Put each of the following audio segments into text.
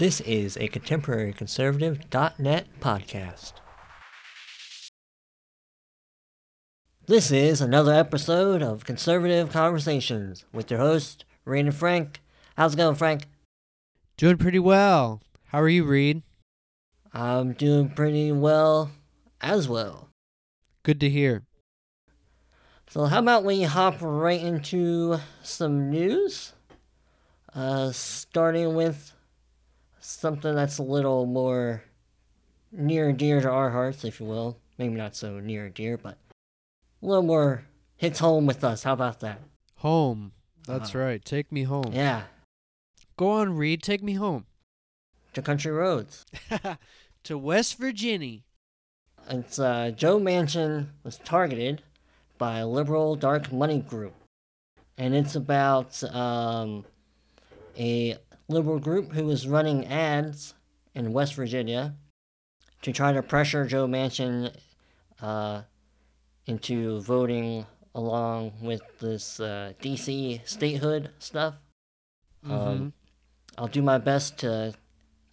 This is a contemporary conservative.net podcast. This is another episode of Conservative Conversations with your host, Reed and Frank. How's it going, Frank? Doing pretty well. How are you, Reed? I'm doing pretty well as well. Good to hear. So, how about we hop right into some news? Uh, starting with something that's a little more near and dear to our hearts, if you will. Maybe not so near and dear, but a little more hits home with us. How about that? Home. That's Uh, right. Take me home. Yeah, Go on, Reed. Take me home. to country roads. to West Virginia. It's uh, Joe Manchin was targeted by a liberal dark money group, and it's about um, a liberal group who was running ads in West Virginia to try to pressure Joe Manchin uh, into voting along with this uh, DC statehood stuff. Mm-hmm. Um, I'll do my best to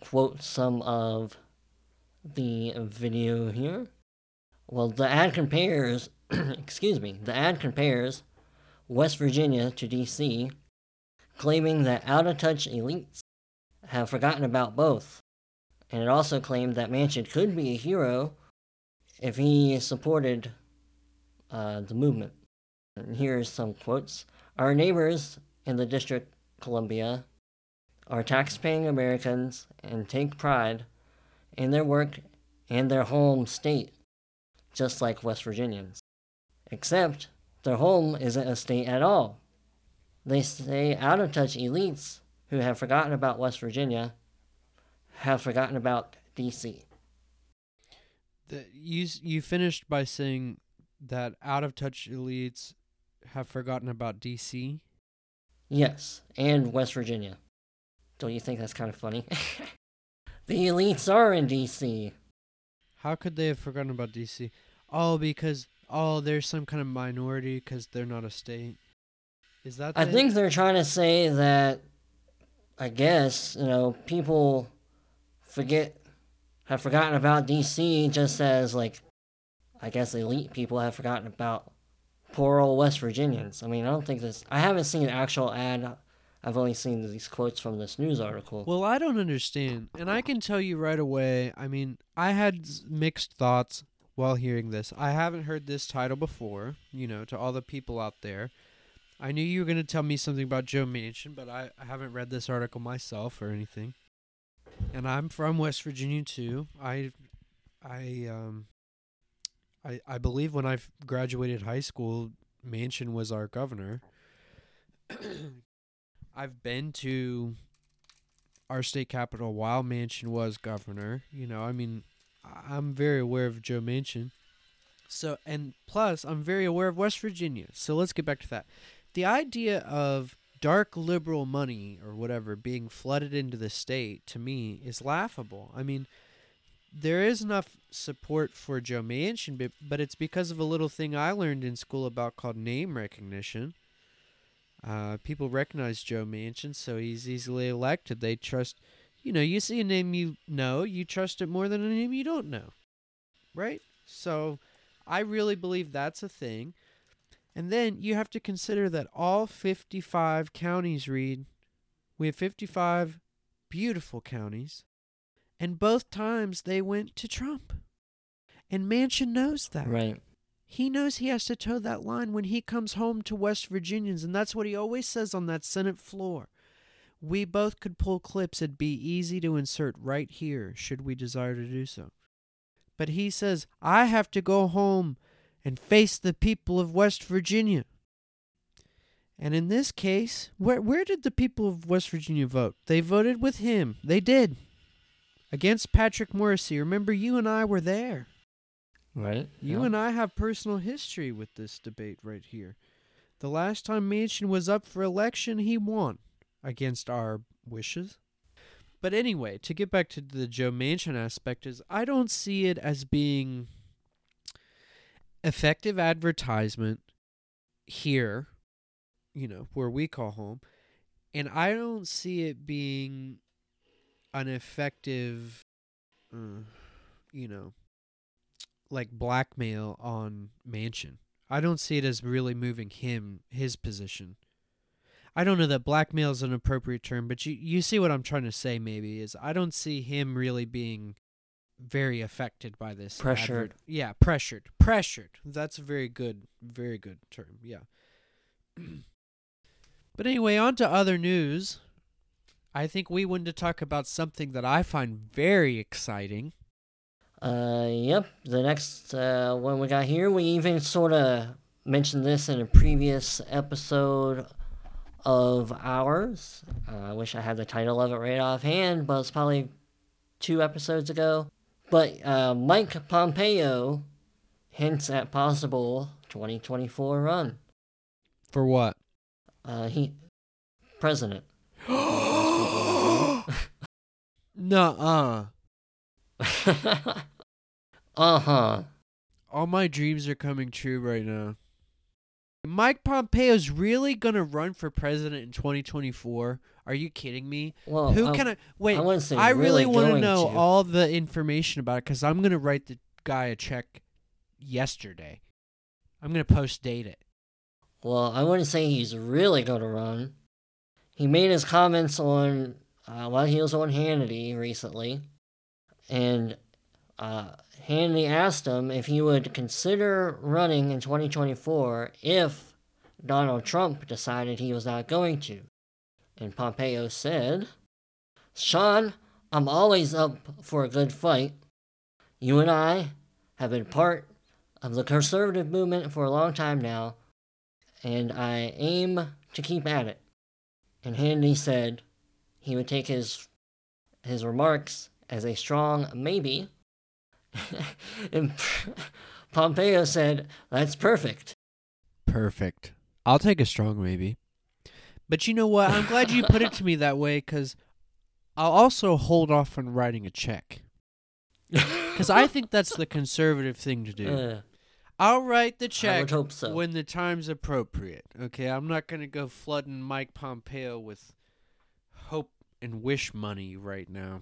quote some of the video here. Well, the ad compares, excuse me, the ad compares West Virginia to DC, claiming that out of touch elites have forgotten about both. And it also claimed that Manchin could be a hero if he supported uh, the movement. And here's some quotes Our neighbors in the District Columbia are taxpaying Americans and take pride in their work and their home state, just like West Virginians. Except their home isn't a state at all. They say out of touch elites who have forgotten about West Virginia have forgotten about DC. The, you you finished by saying that out of touch elites have forgotten about DC. Yes, and West Virginia. Don't you think that's kind of funny? the elites are in DC. How could they have forgotten about DC? Oh, because oh, there's some kind of minority because they're not a state. Is that? I the- think they're trying to say that, I guess, you know, people forget, have forgotten about DC just as, like, I guess elite people have forgotten about poor old West Virginians. I mean, I don't think this, I haven't seen an actual ad. I've only seen these quotes from this news article. Well, I don't understand, and I can tell you right away. I mean, I had mixed thoughts while hearing this. I haven't heard this title before. You know, to all the people out there, I knew you were going to tell me something about Joe Manchin, but I, I haven't read this article myself or anything. And I'm from West Virginia too. I, I um, I I believe when I graduated high school, Manchin was our governor. I've been to our state capital while Manchin was governor. You know, I mean, I'm very aware of Joe Manchin. So, and plus, I'm very aware of West Virginia. So let's get back to that. The idea of dark liberal money or whatever being flooded into the state to me is laughable. I mean, there is enough support for Joe Manchin, but, it's because of a little thing I learned in school about called name recognition. Uh, people recognize Joe Manchin, so he's easily elected. They trust, you know, you see a name you know, you trust it more than a name you don't know, right? So, I really believe that's a thing. And then you have to consider that all 55 counties Reed, we have 55 beautiful counties, and both times they went to Trump. And Manchin knows that. Right. He knows he has to toe that line when he comes home to West Virginians, and that's what he always says on that Senate floor. We both could pull clips, it'd be easy to insert right here, should we desire to do so. But he says, I have to go home and face the people of West Virginia. And in this case, where where did the people of West Virginia vote? They voted with him. They did. Against Patrick Morrisey. Remember you and I were there. Right. You yeah. and I have personal history with this debate right here. The last time Manchin was up for election, he won against our wishes. But anyway, to get back to the Joe Manchin aspect is I don't see it as being effective advertisement here, you know, where we call home, and I don't see it being an effective, uh, you know, like blackmail on Manchin. I don't see it as really moving him his position. I don't know that blackmail is an appropriate term, but you you see what I'm trying to say. Maybe is I don't see him really being very affected by this. Pressured. advert- Yeah, pressured. Pressured. That's a very good, very good term. Yeah. but anyway, on to other news. I think we wanted to talk about something that I find very exciting. Uh, yep. The next uh, one we got here, we even sort of mentioned this in a previous episode of ours. Uh, I wish I had the title of it right offhand, but it's probably two episodes ago. But uh, Mike Pompeo hints at possible 2024 run. For what? Uh, he president. Nuh-uh. uh huh. All my dreams are coming true right now. Mike Pompeo's really gonna run for president in 2024. Are you kidding me? Well, Who I- can I wait? I I really, really want to know to. all the information about it because I'm gonna write the guy a check yesterday. I'm gonna post date it. Well, I wouldn't say he's really going to run. He made his comments on uh, while he was on Hannity recently, and uh, Hannity asked him if he would consider running in 2024 if Donald Trump decided he was not going to. And Pompeo said, Sean, I'm always up for a good fight. You and I have been part of the conservative movement for a long time now, and I aim to keep at it. And Hannity said he would take his his remarks as a strong maybe. and Pompeo said, "That's perfect." Perfect. I'll take a strong maybe. But you know what? I'm glad you put it to me that way because I'll also hold off on writing a check because I think that's the conservative thing to do. Uh, I'll write the check hope so. when the time's appropriate. Okay, I'm not gonna go flooding Mike Pompeo with hope and wish money right now.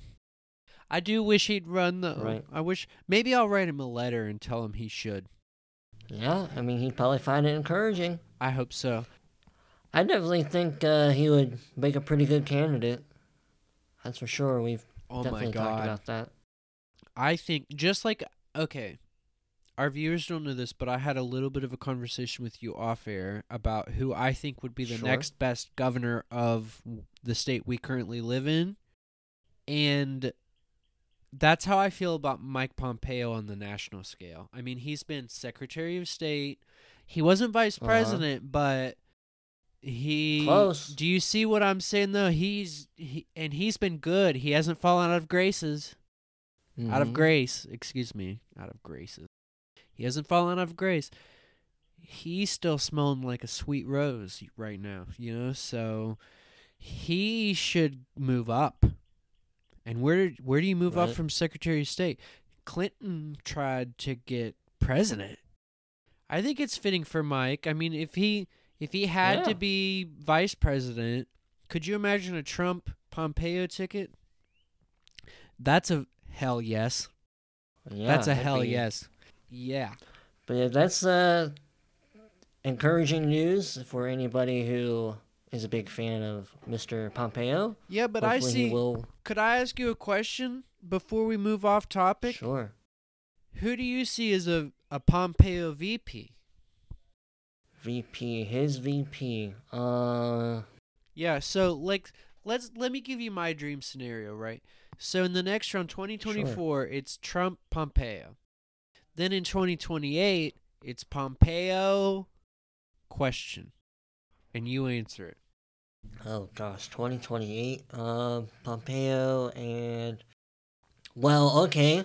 I do wish he'd run though. Right. I wish maybe I'll write him a letter and tell him he should. yeah, I mean, he'd probably find it encouraging. I hope so. I definitely think uh, he would make a pretty good candidate. That's for sure. We've Oh definitely talked about that. I think just like okay, our viewers don't know this, but I had a little bit of a conversation with you off air about who I think would be the Sure. next best governor of the state we currently live in, and that's how I feel about Mike Pompeo on the national scale. I mean, he's been Secretary of State. He wasn't Vice Uh-huh. President, but he Close. Do you see what I'm saying though? He's he and he's been good. He hasn't fallen out of graces out of Mhm. grace, excuse me, out of graces. He hasn't fallen out of grace. He's still smelling like a sweet rose right now, you know. So he should move up. And where where do you move up from Secretary of State? Clinton tried to get president. I think it's fitting for Mike. I mean, if he if he had Yeah. to be vice president, could you imagine a Trump Pompeo ticket? That's a hell yes. Yeah, That's a hell be- yes. Yeah. But yeah, that's uh, encouraging news for anybody who is a big fan of Mr. Pompeo. Yeah, but I Hopefully see. He will. Could I ask you a question before we move off topic? Sure. Who do you see as a, a Pompeo VP? VP, his VP. Uh, Yeah, so like let's let me give you my dream scenario, right? So in the next round 2024, it's Trump Pompeo. Then in 2028, it's Pompeo question. And you answer it. oh gosh, 2028. Uh, Pompeo and. Well, okay.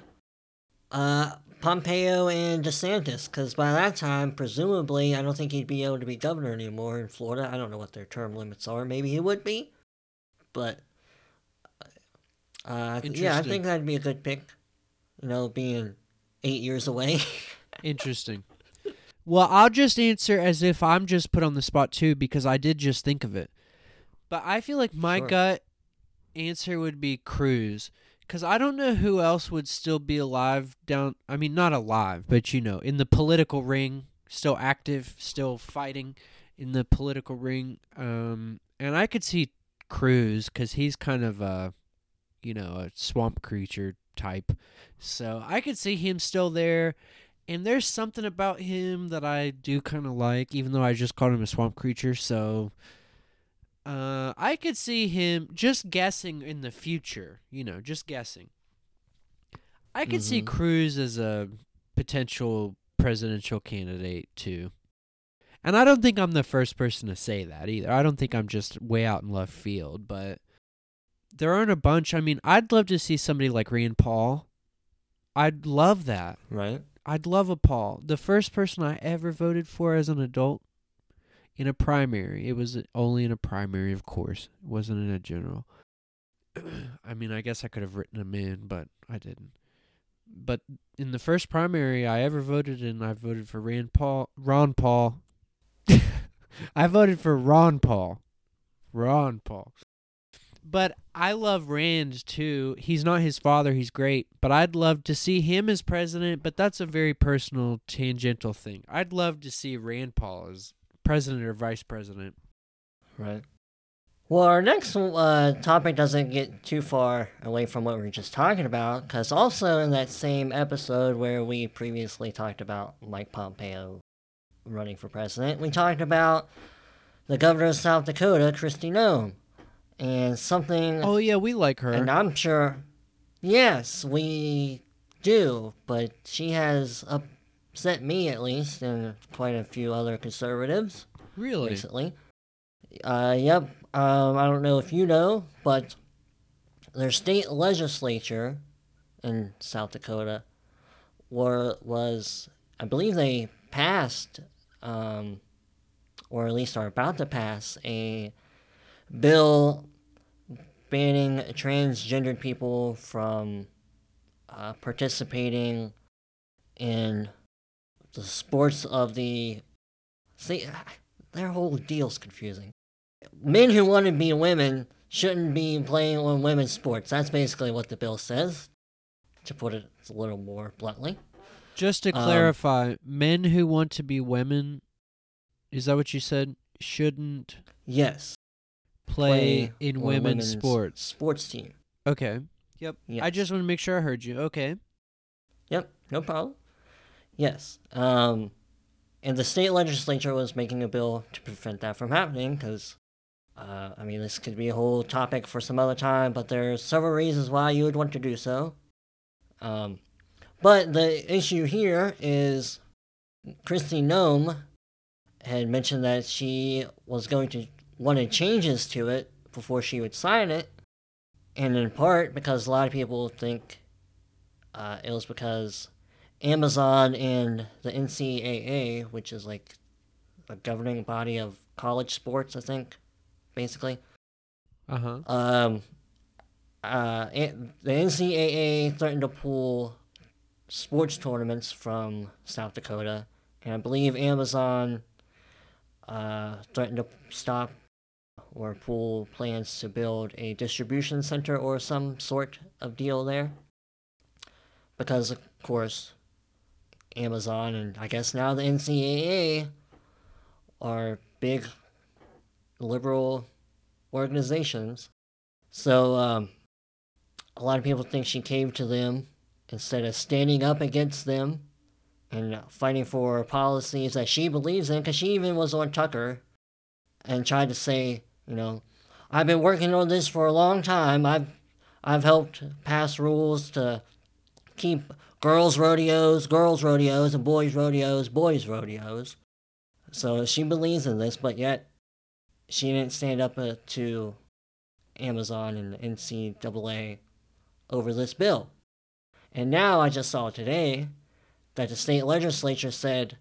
Uh, Pompeo and DeSantis, because by that time, presumably, I don't think he'd be able to be governor anymore in Florida. I don't know what their term limits are. Maybe he would be, but uh, yeah, I think that'd be a good pick. You know, being eight years away. Interesting. Well, I'll just answer as if I'm just put on the spot too because I did just think of it. But I feel like my Sure. gut answer would be Cruz. Because I don't know who else would still be alive down. I mean, not alive, but you know, in the political ring, still active, still fighting in the political ring. Um, and I could see Cruz because he's kind of a, you know, a swamp creature type. So I could see him still there. And there's something about him that I do kind of like, even though I just called him a swamp creature. So uh, I could see him just guessing in the future, you know, just guessing. I could see Mhm. Cruz as a potential presidential candidate too. And I don't think I'm the first person to say that either. I don't think I'm just way out in left field, but there aren't a bunch. I mean, I'd love to see somebody like Rand Paul. I'd love that. Right? I'd love a Paul. The first person I ever voted for as an adult in a primary. It was only in a primary, of course. It wasn't in a general. I mean, I guess I could have written him in, but I didn't. But in the first primary I ever voted in, I voted for Rand Paul. Ron Paul. I voted for Ron Paul. Ron Paul. But I love Rand too. He's not his father, he's great. But I'd love to see him as president, but that's a very personal, tangential thing. I'd love to see Rand Paul as president or vice president. Right. Well, our next uh, topic doesn't get too far away from what we were just talking about, because also in that same episode where we previously talked about Mike Pompeo running for president, we talked about the governor of South Dakota, Kristi Noem, and something. Oh yeah, we like her. And I'm sure, yes, we do, but she has upset me at least, and quite a few other conservatives really? recently. Uh, yep. Um, I don't know if you know, but their state legislature in South Dakota were was I believe they passed, um, or at least are about to pass a bill banning transgendered people from uh, participating in the sports of the see their whole deal's confusing men who want to be women shouldn't be playing on women's sports that's basically what the bill says to put it a little more bluntly Just to Um, clarify, men who want to be women, is that what you said? Shouldn't yes play, in women's women's sports. sports team Okay. Yep. I just want to make sure I heard you. Okay. Yep, no problem. Yes. Um, and the state legislature was making a bill to prevent that from happening because, uh, I mean, this could be a whole topic for some other time, but there's several reasons why you would want to do so. Um, but the issue here is Kristi Noem had mentioned that she was going to wanted changes to it before she would sign it, and in part because a lot of people think uh, it was because Amazon and the NCAA, which is like a governing body of college sports, I think, basically. Uh huh. Um, uh, the NCAA threatened to pull sports tournaments from South Dakota, and I believe Amazon uh, threatened to stop or pull plans to build a distribution center or some sort of deal there. Because, of course, Amazon and I guess now the NCAA are big liberal organizations. So, um, a lot of people think she came to them instead of standing up against them and fighting for policies that she believes in, because she even was on Tucker and tried to say, you know, I've been working on this for a long time. I've I've helped pass rules to keep girls rodeos, girls rodeos, and boys rodeos, boys rodeos. So she believes in this, but yet she didn't stand up uh, to Amazon and NCAA over this bill. And now I just saw today that the state legislature said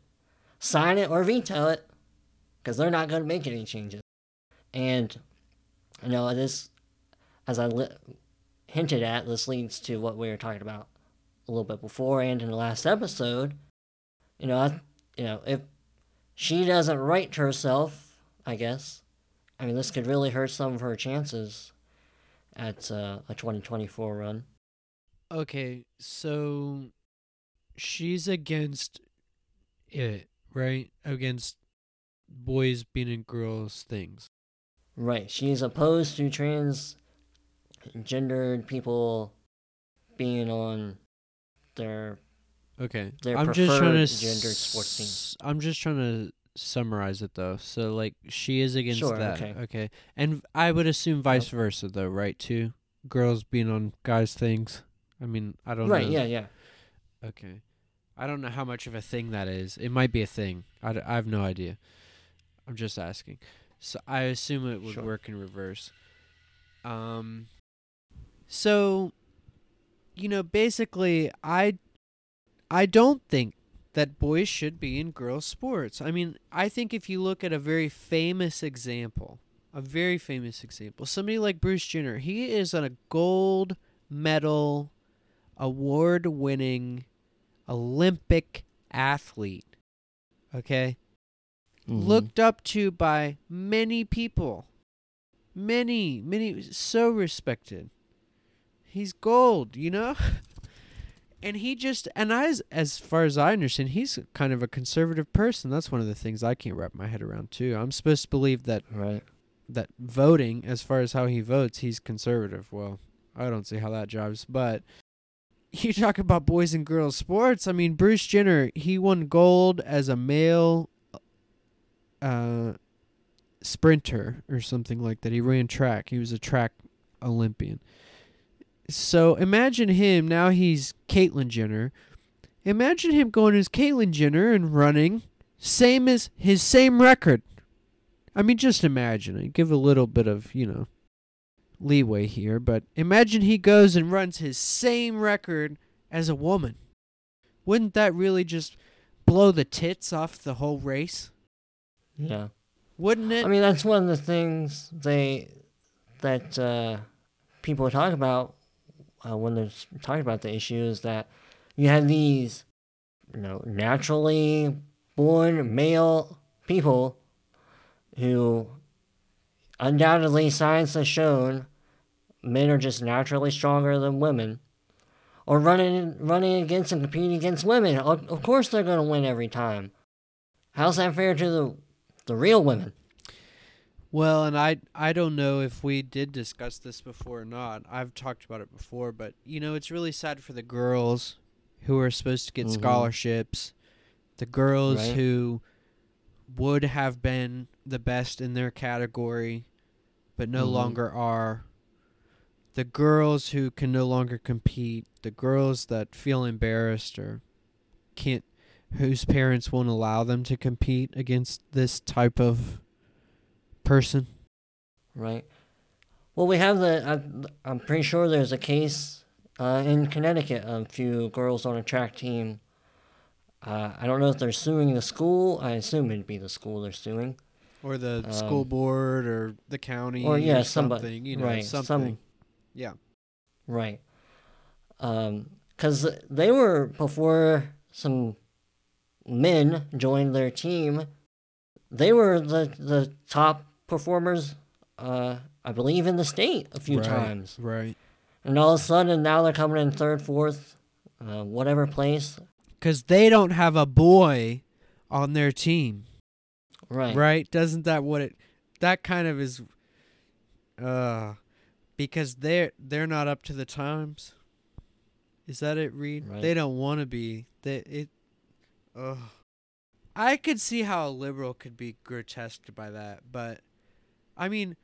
sign it or veto it because they're not going to make any changes. And, you know, this, as I li- hinted at, this leads to what we were talking about a little bit before and in the last episode. You know, I, you know, if she doesn't right herself, I guess, I mean, this could really hurt some of her chances at uh, a 2024 run. Okay, so she's against it, right? Against boys being in girls' things. Right. She's opposed to transgendered people being on their Okay. Their I'm just trying to gendered sports team. I'm just trying to summarize it though. So like she is against Sure, that. okay. And I would assume vice versa though, right? Too. Girls being on guys' things. I mean, I don't right. know. Yeah. Yeah. Okay. I don't know how much of a thing that is. It might be a thing. I, d- I have no idea. I'm just asking. So I assume it would Sure. work in reverse. Um so you know, basically I I don't think that boys should be in girls sports. I mean, I think if you look at a very famous example, a very famous example, somebody like Bruce Jenner, he is a gold medal award winning Olympic athlete. Okay? Mhm. Looked up to by many people. Many, many, so respected. He's gold, you know? And he just, and I, as, as far as I understand, he's kind of a conservative person. That's one of the things I can't wrap my head around, too. I'm supposed to believe that Right. that voting, as far as how he votes, he's conservative. Well, I don't see how that jives. But you talk about boys and girls sports. I mean, Bruce Jenner, he won gold as a male uh, sprinter or something like that. He ran track. He was a track Olympian. So imagine him now. He's Caitlyn Jenner. Imagine him going as Caitlyn Jenner and running same as his same record. I mean, just imagine it. Give a little bit of, you know, leeway here, but imagine he goes and runs his same record as a woman. Wouldn't that really just blow the tits off the whole race? Yeah. Wouldn't it? I mean, that's one of the things they that uh, people talk about uh, when they're talking about the issue is that you have these, you know, naturally born male people who undoubtedly science has shown men are just naturally stronger than women. Or running running against and competing against women. Of, course they're gonna win every time. How's that fair to the the real women? Well, and I I don't know if we did discuss this before or not. I've talked about it before, but you know, it's really sad for the girls who are supposed to get Mhm. scholarships. The girls Right. who would have been the best in their category but no Mhm. longer are. The girls who can no longer compete, the girls that feel embarrassed or can't whose parents won't allow them to compete against this type of person. Right. Well, we have the. I'm, I'm pretty sure there's a case uh, in Connecticut of a few girls on a track team. Uh, I don't know if they're suing the school. I assume it'd be the school they're suing. or the Um, school board or the county Or yeah, something, somebody. you know, right. something. Some, Yeah. right. Because they were before some men joined their team. They were the the top performers, uh, I believe, in the state a few Right, times. Right. And all of a sudden, now they're coming in third, fourth, uh, whatever place. Cuz they don't have a boy on their team, Right. right? Doesn't that what it that kind of is uh because they're they're not up to the times. Is that it, Reed? Right. They don't want to be. They it Ugh. I could see how a liberal could be grotesque by that, but I mean,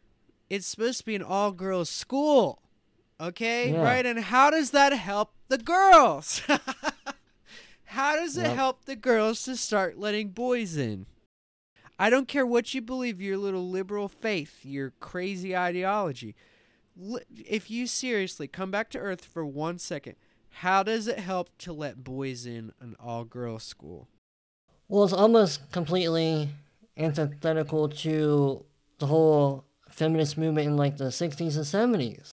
it's supposed to be an all girls school. Okay? Yeah. Right? And how does that help the girls? how does it help the girls to start letting boys in? I don't care what you believe, your little liberal faith, your crazy ideology. If you seriously come back to earth for one second, how does it help to let boys in an all girls school? Well, it's almost completely antithetical to the whole feminist movement in like the 60s and 70s.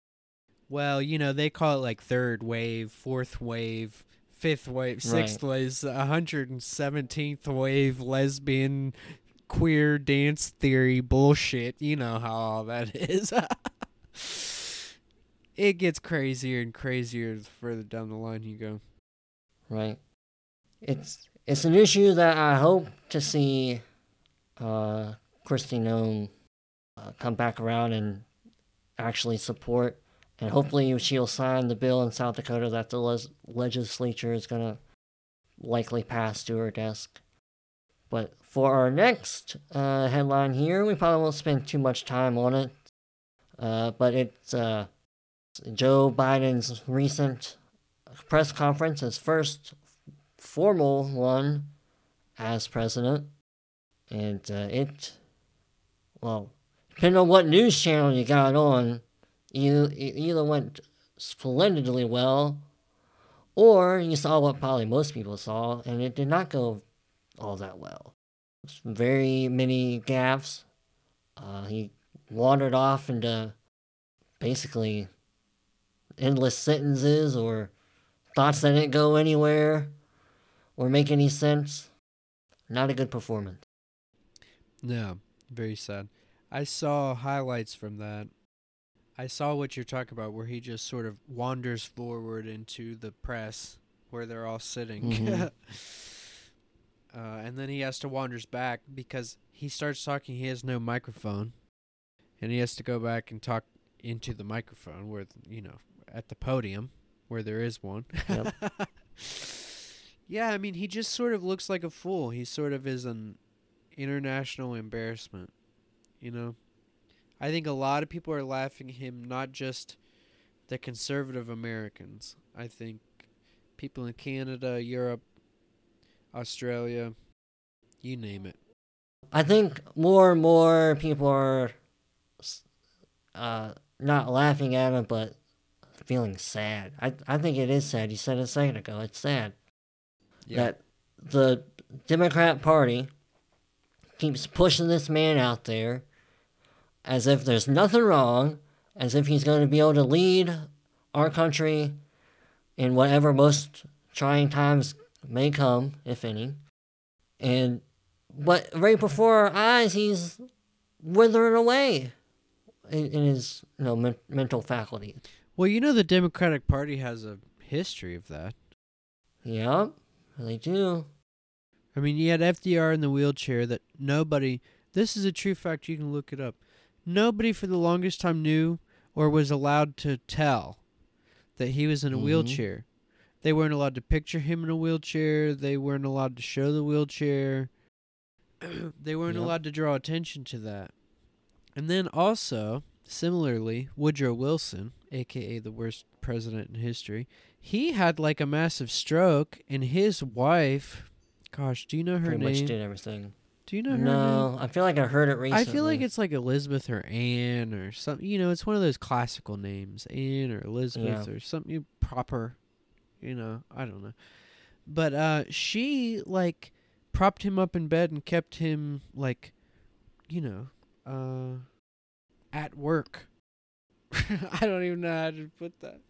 Well, you know, they call it like third wave, fourth wave, fifth wave, sixth wave, 117th wave lesbian queer dance theory bullshit. You know how all that is. it gets crazier and crazier the further down the line you go. right? It's it's an issue that I hope to see uh, Kristi Noem uh, come back around and actually support, and hopefully she'll sign the bill in South Dakota that the legislature is gonna likely pass to her desk. But for our next uh, headline here, we probably won't spend too much time on it. Uh, but it's uh, Joe Biden's recent press conference, his first formal one as president. And uh, it, well, depending on what news channel you got on, you it either went splendidly well, or you saw what probably most people saw, and it did not go all that well. Very many gaffes. Uh, he wandered off into basically endless sentences or thoughts that didn't go anywhere or make any sense. Not a good performance. No, very sad. I saw highlights from that. I saw what you're talking about, where he just sort of wanders forward into the press where they're all sitting. Mhm. uh, and then he has to wanders back because he starts talking. He has no microphone, and he has to go back and talk into the microphone where you know at the podium where there is one. Yep. yeah, I mean, he just sort of looks like a fool. He sort of is an international embarrassment. You know, I think a lot of people are laughing at him, not just the conservative Americans. I think people in Canada, Europe, Australia, you name it. I think more and more people are uh, not laughing at him, but feeling sad. I, I think it is sad. You said it a second ago. It's sad that the Democrat Party keeps pushing this man out there as if there's nothing wrong, as if he's going to be able to lead our country in whatever most trying times may come, if any. And but right before our eyes, he's withering away in, in his you know men- mental faculty. Well, you know the Democratic Party has a history of that. Yep, they do. I mean, you had FDR in the wheelchair that nobody, this is a true fact, you can look it up. Nobody for the longest time knew or was allowed to tell that he was in a Mhm. wheelchair. They weren't allowed to picture him in a wheelchair, they weren't allowed to show the wheelchair. they weren't Yep. allowed to draw attention to that. And then also, similarly, Woodrow Wilson, aka the worst president in history, he had like a massive stroke, and his wife, gosh, do you know her Pretty name? much did everything. Do you know her name? No, I feel like I heard it recently. I feel like it's like Elizabeth or Anne or something. You know, it's one of those classical names, Anne or Elizabeth or something proper. You know, I don't know. But uh she like propped him up in bed and kept him like you know, uh at work. I don't even know how to put that.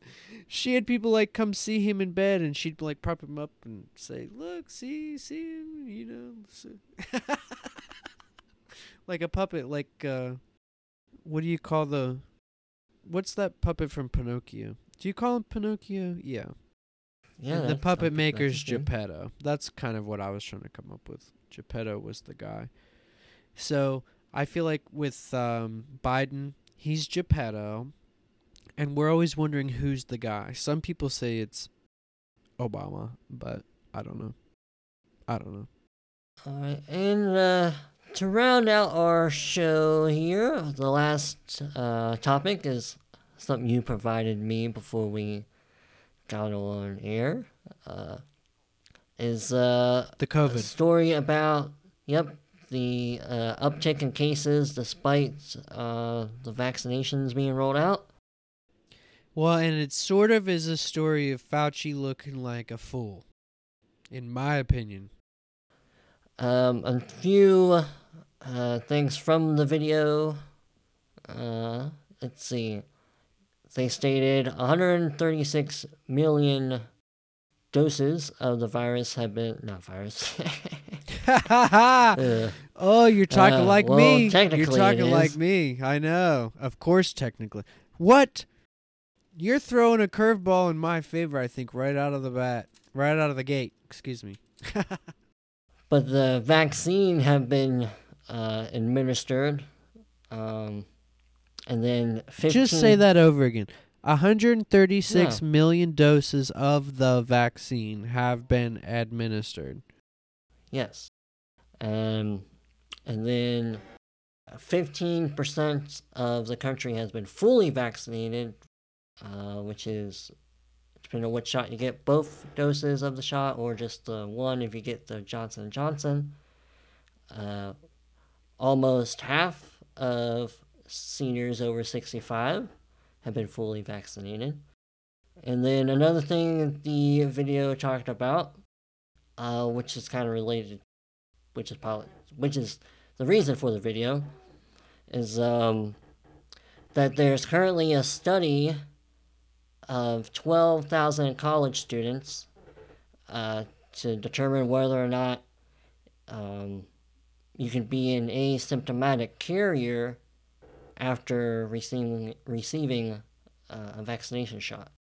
She had people like come see him in bed and she'd like prop him up and say, "Look, see, see him, you know." Like a puppet like uh what do you call the what's that puppet from Pinocchio? Do you call him Pinocchio? Yeah. yeah, the puppet maker's. Geppetto. That's kind of what I was trying to come up with. Geppetto was the guy. So I feel like with um, Biden, he's Geppetto, and we're always wondering who's the guy. Some people say it's Obama, but I don't know. I don't know. All right, and uh, to round out our show here, the last uh, topic is something you provided me before we got on air. Uh, is uh, The COVID. story about yep the uh, uptick in cases despite uh, the vaccinations being rolled out. Well, and it sort of is a story of Fauci looking like a fool, in my opinion. Um, a few uh, things from the video. Uh, let's see. They stated 136 million doses of the virus have been not virus. uh, oh, you're talking Uh, like well, me. You're technically it talking like me. I know. Of course, technically. What? You're throwing a curveball in my favor, I think, right out of the bat, right out of the gate. Excuse me. but the vaccine have been uh, administered, um, and then 15, Just say that over again. 136 Yeah. million doses of the vaccine have been administered. Yes, um, and then fifteen percent of the country has been fully vaccinated, uh, which is depending on what shot you get, both doses of the shot or just the one if you get the Johnson and Johnson. Uh, almost half of seniors over sixty-five have been fully vaccinated. And then another thing the video talked about, uh, which is kind of related, which is poli- which is the reason for the video, is um, that there's currently a study of 12,000 college students uh, to determine whether or not um, you can be an asymptomatic carrier after receiving receiving uh, a vaccination shot,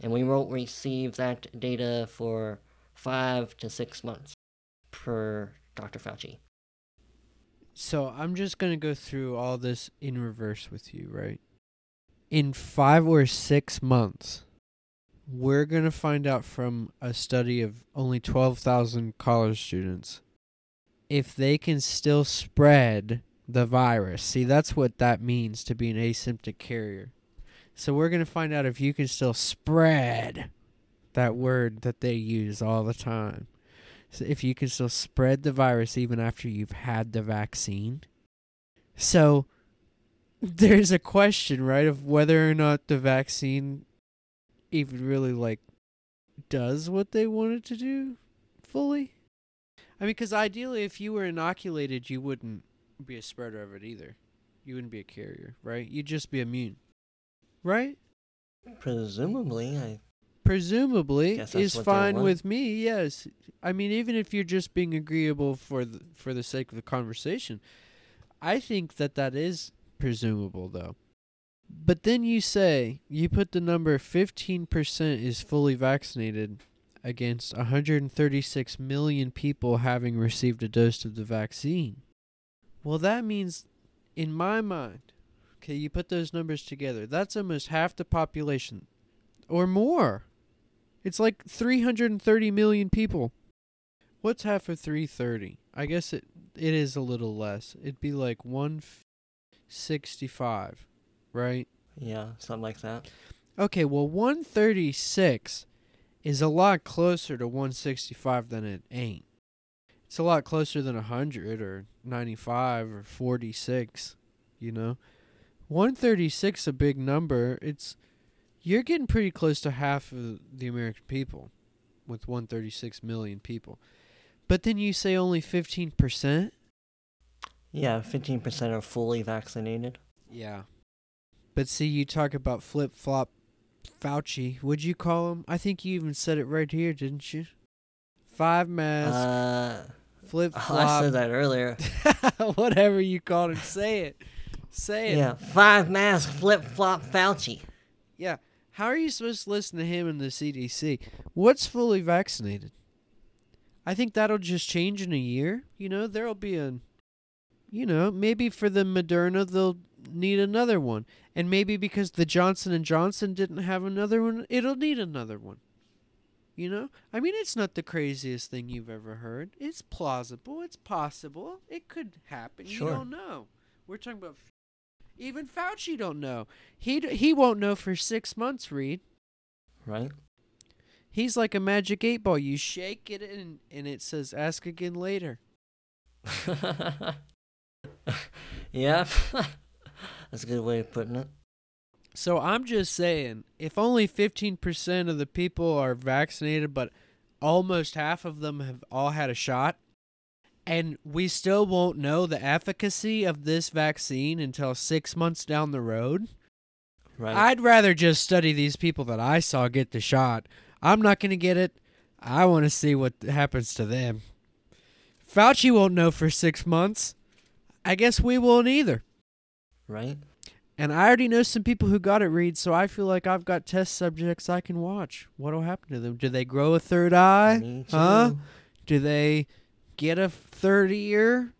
and we won't receive that data for five to six months, per Dr. Fauci. So I'm just going to go through all this in reverse with you, right? In five or six months, we're going to find out from a study of only 12,000 college students if they can still spread the virus. See, that's what that means to be an asymptomatic carrier. So we're going to find out if you can still spread that word that they use all the time. So if you can still spread the virus even after you've had the vaccine. So there's a question, right, of whether or not the vaccine even really like does what they wanted to do fully. I mean, because ideally, if you were inoculated, you wouldn't be a spreader of it either. You wouldn't be a carrier, right? You'd just be immune, right? Presumably, I presumably is fine with me. Yes, I mean even if you're just being agreeable for the for the sake of the conversation, I think that that is presumable though. But then you say you put the number 15% is fully vaccinated against 136 million people having received a dose of the vaccine. Well, that means in my mind, okay, you put those numbers together. That's almost half the population or more. It's like 330 million people. What's half of 330? I guess it it is a little less. It'd be like 165, right? yeah, something like that. Okay, well 136 is a lot closer to 165 than it ain't. It's a lot closer than 100 or 95 or 46, you know. 136 a big number. It's you're getting pretty close to half of the American people with 136 million people. But then you say only 15%? Yeah, fifteen percent are fully vaccinated. Yeah. But see, you talk about flip flop Fauci. Would you call him? I think you even said it right here, didn't you? Five masks, Uh, flip I said that earlier. whatever you called it, Say it. Say it. Yeah, five mask flip flop Fauci. Yeah. How are you supposed to listen to him and the CDC? What's fully vaccinated? I think that'll just change in a year. You know, there'll be a, you know, maybe for the Moderna they'll need another one, and maybe because the Johnson and Johnson didn't have another one, it'll need another one. You know, I mean, it's not the craziest thing you've ever heard. It's plausible. It's possible. It could happen. Sure. You don't know. We're talking about. Even Fauci don't know. He d- he won't know for six months. Reed. Right? He's like a magic eight ball. You shake it and and it says "ask again later." yeah, that's a good way of putting it. So I'm just saying, if only fifteen percent of the people are vaccinated, but almost half of them have all had a shot, and we still won't know the efficacy of this vaccine until six months down the road. Right? I'd rather just study these people that I saw get the shot. I'm not going to get it. I want to see what happens to them. Fauci won't know for six months. I guess we won't either. right? And I already know some people who got it Reed, so I feel like I've got test subjects I can watch. What'll happen to them? Do they grow a third eye? Huh? Do they get a third ear?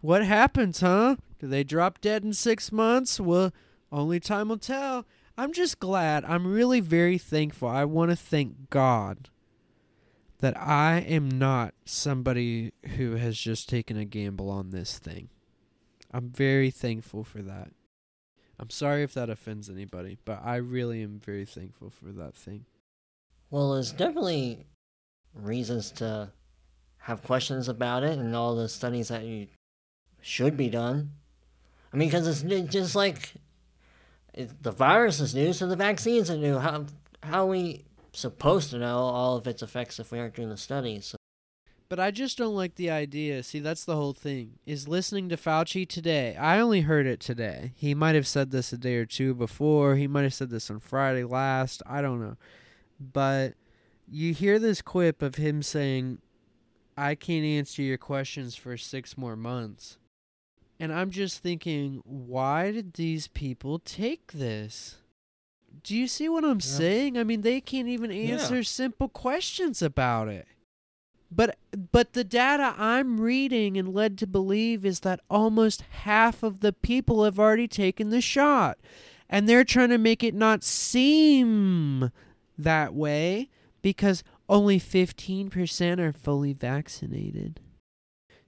What happens, huh? Do they drop dead in six months? Well, only time will tell. I'm just glad. I'm really very thankful. I want to thank God that I am not somebody who has just taken a gamble on this thing. I'm very thankful for that. I'm sorry if that offends anybody, but I really am very thankful for that thing. Well, there's definitely reasons to have questions about it and all the studies that you should be done. I mean, because it's just like it, the virus is new, so the vaccines are new. How how are we supposed to know all of its effects if we aren't doing the studies? So, But I just don't like the idea. See, that's the whole thing. Is listening to Fauci today. I only heard it today. He might have said this a day or two before. He might have said this on Friday last. I don't know. But you hear this quip of him saying, I can't answer your questions for six more months. And I'm just thinking, why did these people take this? Do you see what I'm Yeah. saying? I mean, they can't even Yeah. answer simple questions about it. But but the data I'm reading and led to believe is that almost half of the people have already taken the shot. And they're trying to make it not seem that way because only 15% are fully vaccinated.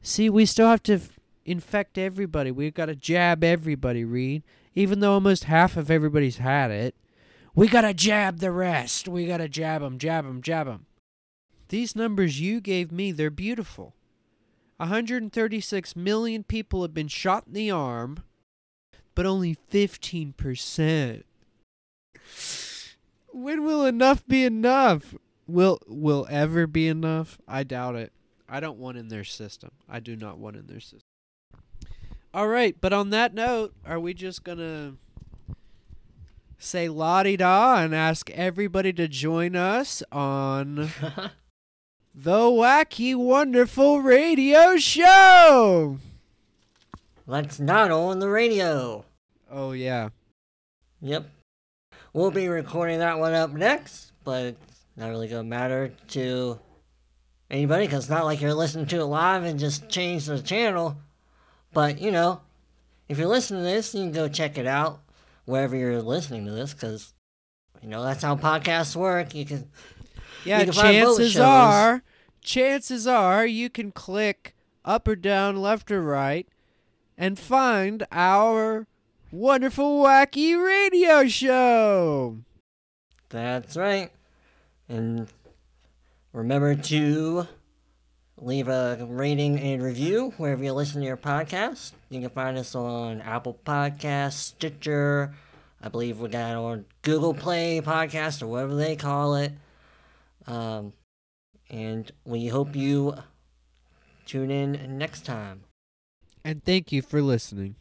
See, we still have to f- infect everybody. We've got to jab everybody, Reed. Even though almost half of everybody's had it. We got to jab the rest. We got to jab them, jab them, jab them. These numbers you gave me, they're beautiful. 136 million people have been shot in the arm, but only 15%. When will enough be enough? Will will ever be enough? I doubt it. I don't want in their system. I do not want in their system. All right, but on that note, are we just going to say la di da and ask everybody to join us on the Wacky Wonderful Radio Show. let's not on the radio. Oh yeah. Yep. We'll be recording that one up next, but it's not really going to matter to anybody because it's not like you're listening to it live and just change the channel. But, you know, if you're listening to this, you can go check it out wherever you're listening to this because, you know, that's how podcasts work. You can. Yeah, You can find both chances are chances are you can click up or down, left or right and find our wonderful wacky radio show. That's right. And remember to leave a rating and review wherever you listen to your podcast. You can find us on Apple Podcasts, Stitcher. I believe we got on Google Play Podcast or whatever they call it. Um, and we hope you tune in next time. And thank you for listening.